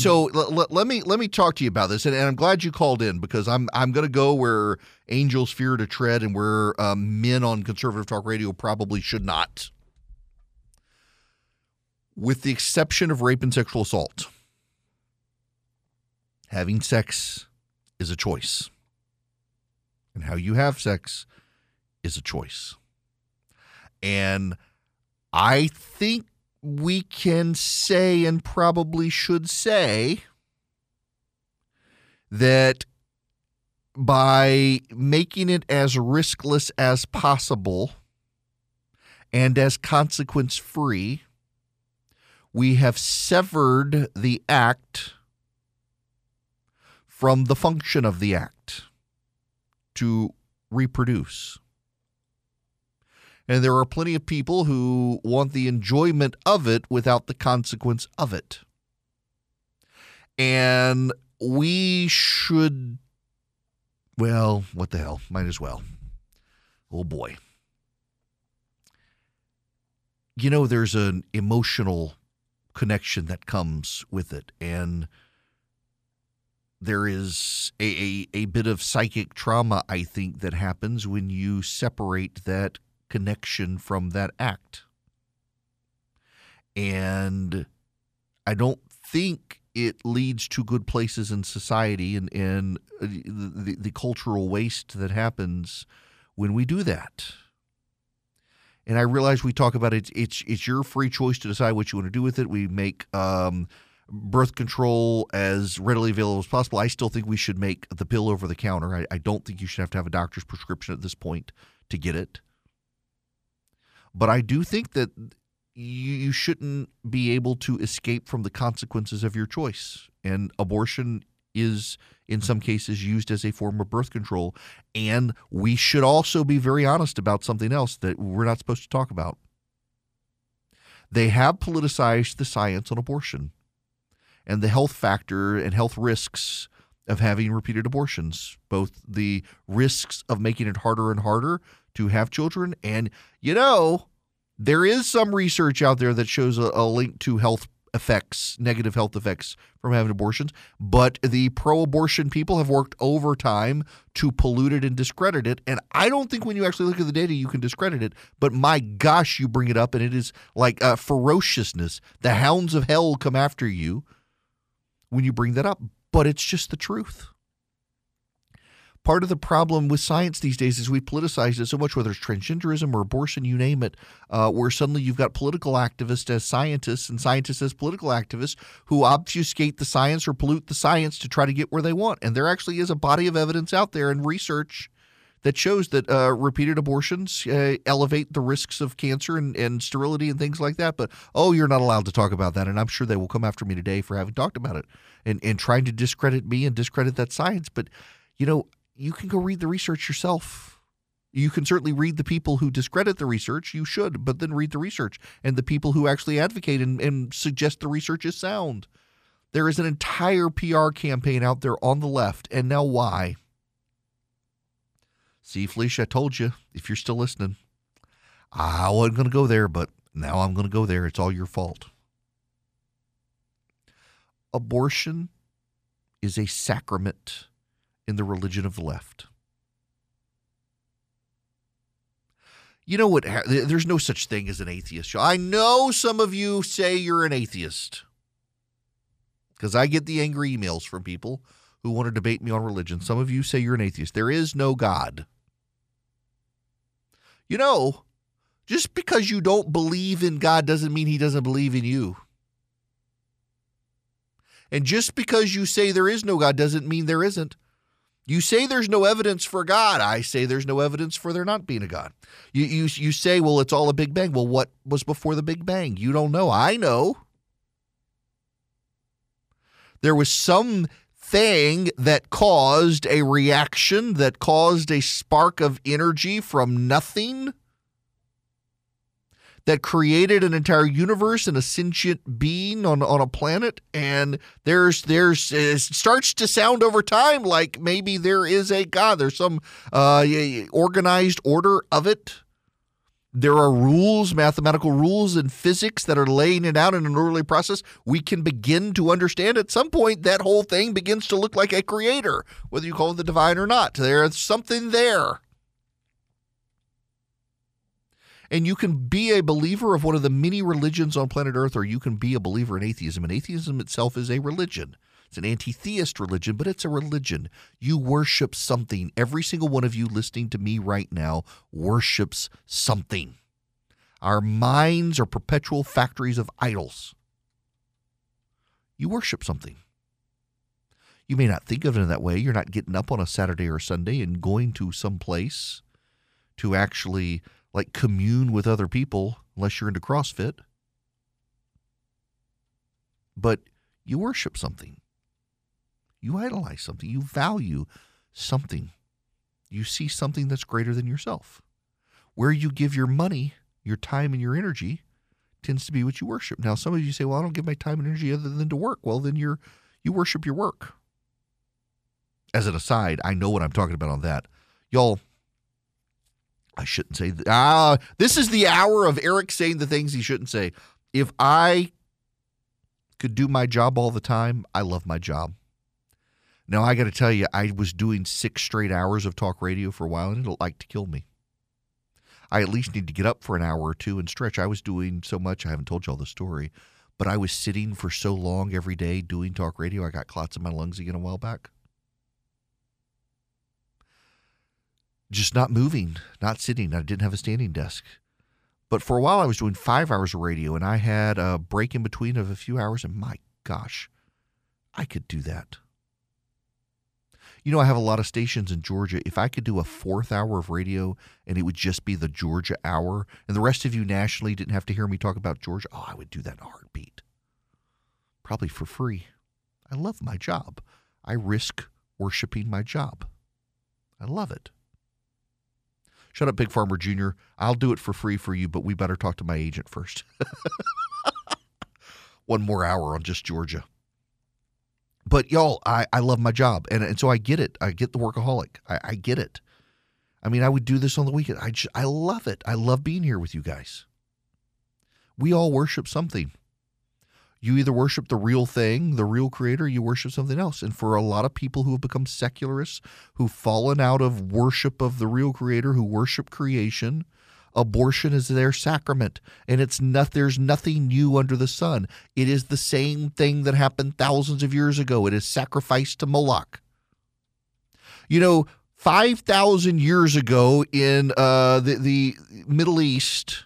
so l- l- let me let me talk to you about this, and, and I'm glad you called in because I'm I'm going to go where angels fear to tread, and where um, men on conservative talk radio probably should not, with the exception of rape and sexual assault. Having sex is a choice, and how you have sex is a choice, and I think we can say and probably should say that by making it as riskless as possible and as consequence free, we have severed the act from the function of the act to reproduce. And there are plenty of people who want the enjoyment of it without the consequence of it. And we should, well, what the hell? Might as well. Oh boy. You know, there's an emotional connection that comes with it. And there is a, a, a bit of psychic trauma, I think, that happens when you separate that connection from that act. And I don't think it leads to good places in society and, and the, the cultural waste that happens when we do that. And I realize we talk about it. It's it's your free choice to decide what you want to do with it. We make um, birth control as readily available as possible. I still think we should make the pill over the counter. I, I don't think you should have to have a doctor's prescription at this point to get it. But I do think that you, shouldn't be able to escape from the consequences of your choice. And abortion is, in some cases, used as a form of birth control. And we should also be very honest about something else that we're not supposed to talk about. They have politicized the science on abortion and the health factor and health risks of having repeated abortions, both the risks of making it harder and harder to have children. And, you know, there is some research out there that shows a, a link to health effects, negative health effects from having abortions. But the pro abortion people have worked overtime to pollute it and discredit it. And I don't think when you actually look at the data, you can discredit it. But my gosh, you bring it up, and it is like ferociousness. The hounds of hell come after you when you bring that up. But it's just the truth part of the problem with science these days is we politicize it so much, whether it's transgenderism or abortion, you name it, uh, where suddenly you've got political activists as scientists and scientists as political activists who obfuscate the science or pollute the science to try to get where they want. And there actually is a body of evidence out there and research that shows that uh, repeated abortions uh, elevate the risks of cancer and, and sterility and things like that. But oh, you're not allowed to talk about that, and I'm sure they will come after me today for having talked about it and and trying to discredit me and discredit that science. But you know, you can go read the research yourself. You can certainly read the people who discredit the research. You should, but then read the research and the people who actually advocate and, and suggest the research is sound. There is an entire PR campaign out there on the left. And now, why? See, Felicia, I told you, if you're still listening, I wasn't going to go there, but now I'm going to go there. It's all your fault. Abortion is a sacrament in the religion of the left. You know what? There's no such thing as an atheist. I know some of you say you're an atheist because I get the angry emails from people who want to debate me on religion. Some of you say you're an atheist. There is no God. You know, just because you don't believe in God doesn't mean he doesn't believe in you. And just because you say there is no God doesn't mean there isn't. You say there's no evidence for God. I say there's no evidence for there not being a God. You, you, you say, well, it's all a Big Bang. Well, what was before the Big Bang? You don't know. I know. There was some thing that caused a reaction, that caused a spark of energy from nothing that created an entire universe and a sentient being on, on a planet and there's there's it starts to sound over time like maybe there is a god there's some uh, organized order of it There are rules, mathematical rules and physics that are laying it out in an orderly process. We can begin to understand at some point that whole thing begins to look like a creator, whether you call it the divine or not. There's something there. And you can be a believer of one of the many religions on planet Earth, or you can be a believer in atheism. And atheism itself is a religion. It's an anti theist religion, but it's a religion. You worship something. Every single one of you listening to me right now worships something. Our minds are perpetual factories of idols. You worship something. You may not think of it in that way. You're not getting up on a Saturday or Sunday and going to some place to actually like commune with other people unless you're into CrossFit. But you worship something. You idolize something. You value something. You see something that's greater than yourself. Where you give your money, your time, and your energy tends to be what you worship. Now, some of you say, "Well, I don't give my time and energy other than to work." Well, then you're you worship your work. As an aside, I know what I'm talking about on that, y'all. I shouldn't say that. Ah, this is the hour of Eric saying the things he shouldn't say. If I could do my job all the time, I love my job. Now I got to tell you, I was doing six straight hours of talk radio for a while, and it'll like to kill me. I at least need to get up for an hour or two and stretch. I was doing so much. I haven't told you all the story, but I was sitting for so long every day doing talk radio. I got clots in my lungs again a while back. Just not moving, not sitting. I didn't have a standing desk. But for a while, I was doing five hours of radio, and I had a break in between of a few hours. And my gosh, I could do that. You know, I have a lot of stations in Georgia. If I could do a fourth hour of radio and it would just be the Georgia hour, and the rest of you nationally didn't have to hear me talk about Georgia, oh, I would do that in a heartbeat. Probably for free. I love my job. I risk worshiping my job. I love it. Shut up, Big Farmer Jr. I'll do it for free for you, but we better talk to my agent first. One more hour on just Georgia but y'all, I, I love my job, and and so I get it. I get the workaholic. I, I get it. I mean, I would do this on the weekend. I just, I love it. I love being here with you guys. We all worship something. You either worship the real thing, the real creator, you worship something else. And for a lot of people who have become secularists, who've fallen out of worship of the real creator, who worship creation, abortion is their sacrament. And it's not there's nothing new under the sun. It is the same thing that happened thousands of years ago. It is sacrifice to moloch. You know 5000 years ago in uh, the, the middle east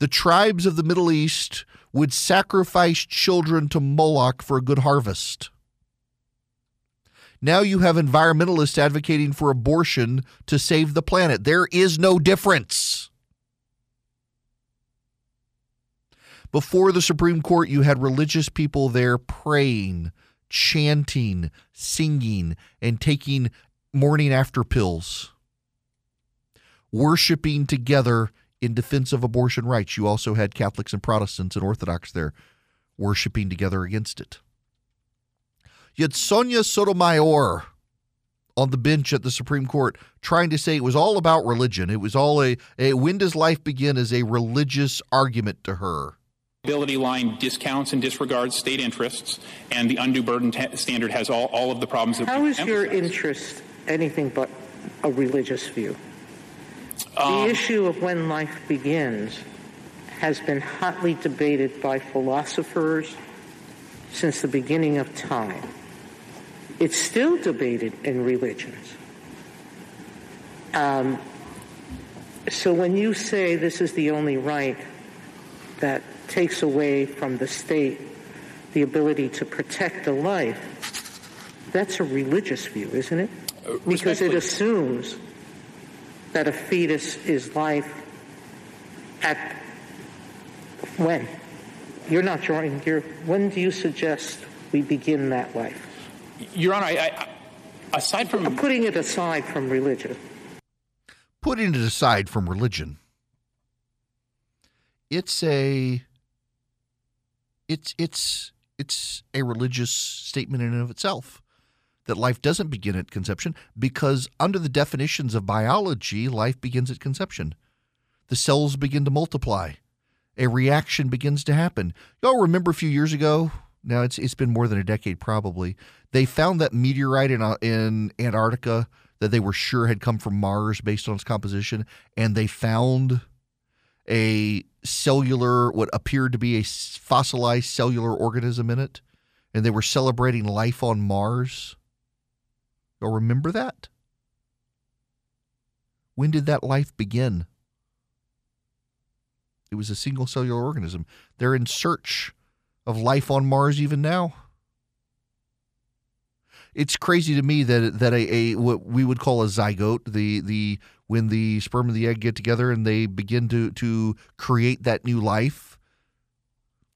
the tribes of the middle east would sacrifice children to moloch for a good harvest now you have environmentalists advocating for abortion to save the planet. There is no difference. Before the Supreme Court, you had religious people there praying, chanting, singing, and taking morning after pills, worshiping together in defense of abortion rights. You also had Catholics and Protestants and Orthodox there worshiping together against it. You had Sonia Sotomayor on the bench at the Supreme Court trying to say it was all about religion. It was all a, a when does life begin as a religious argument to her. Ability line discounts and disregards state interests, and the undue burden t- standard has all, all of the problems that How is your interest anything but a religious view? Um, the issue of when life begins has been hotly debated by philosophers since the beginning of time. It's still debated in religions. Um, so when you say this is the only right that takes away from the state the ability to protect a life, that's a religious view, isn't it? Uh, because it assumes that a fetus is life at when? You're not drawing your, when do you suggest we begin that life? Your Honor, I, I, aside from putting it aside from religion, putting it aside from religion, it's a it's it's it's a religious statement in and of itself. That life doesn't begin at conception because, under the definitions of biology, life begins at conception. The cells begin to multiply, a reaction begins to happen. Y'all remember a few years ago? Now it's it's been more than a decade probably. They found that meteorite in uh, in Antarctica that they were sure had come from Mars based on its composition, and they found a cellular, what appeared to be a fossilized cellular organism in it, and they were celebrating life on Mars. You'll remember that? When did that life begin? It was a single cellular organism. They're in search of life on Mars even now. It's crazy to me that that a, a what we would call a zygote, the the when the sperm and the egg get together and they begin to to create that new life,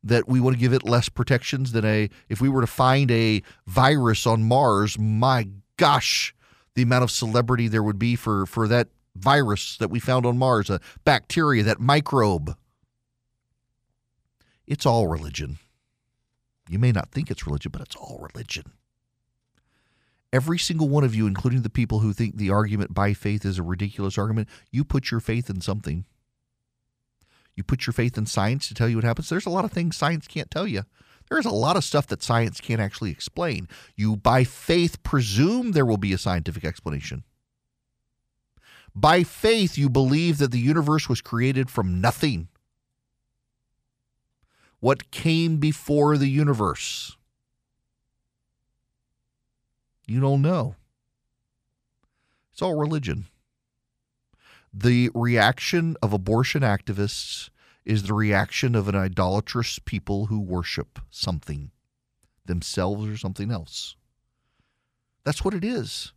that we want to give it less protections than a if we were to find a virus on Mars, my gosh, the amount of celebrity there would be for for that virus that we found on Mars, a bacteria, that microbe. It's all religion. You may not think it's religion, but it's all religion. Every single one of you, including the people who think the argument by faith is a ridiculous argument, you put your faith in something. You put your faith in science to tell you what happens. There's a lot of things science can't tell you. There's a lot of stuff that science can't actually explain. You, by faith, presume there will be a scientific explanation. By faith, you believe that the universe was created from nothing. What came before the universe? You don't know. It's all religion. The reaction of abortion activists is the reaction of an idolatrous people who worship something, themselves or something else. That's what it is.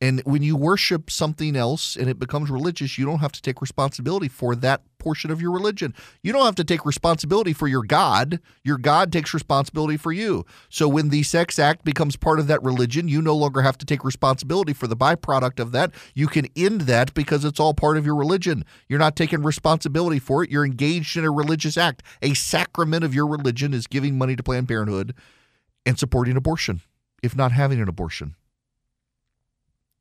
And when you worship something else and it becomes religious, you don't have to take responsibility for that portion of your religion. You don't have to take responsibility for your God. Your God takes responsibility for you. So when the sex act becomes part of that religion, you no longer have to take responsibility for the byproduct of that. You can end that because it's all part of your religion. You're not taking responsibility for it. You're engaged in a religious act. A sacrament of your religion is giving money to Planned Parenthood and supporting abortion, if not having an abortion.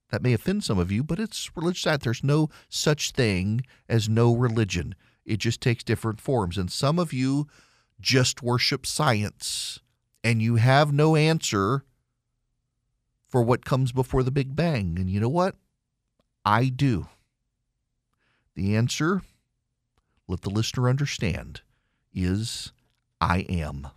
That may offend some of you, but it's religious act. There's no such thing as no religion. It just takes different forms. And some of you just worship science and you have no answer for what comes before the Big Bang. And you know what? I do. The answer, let the listener understand, is I am.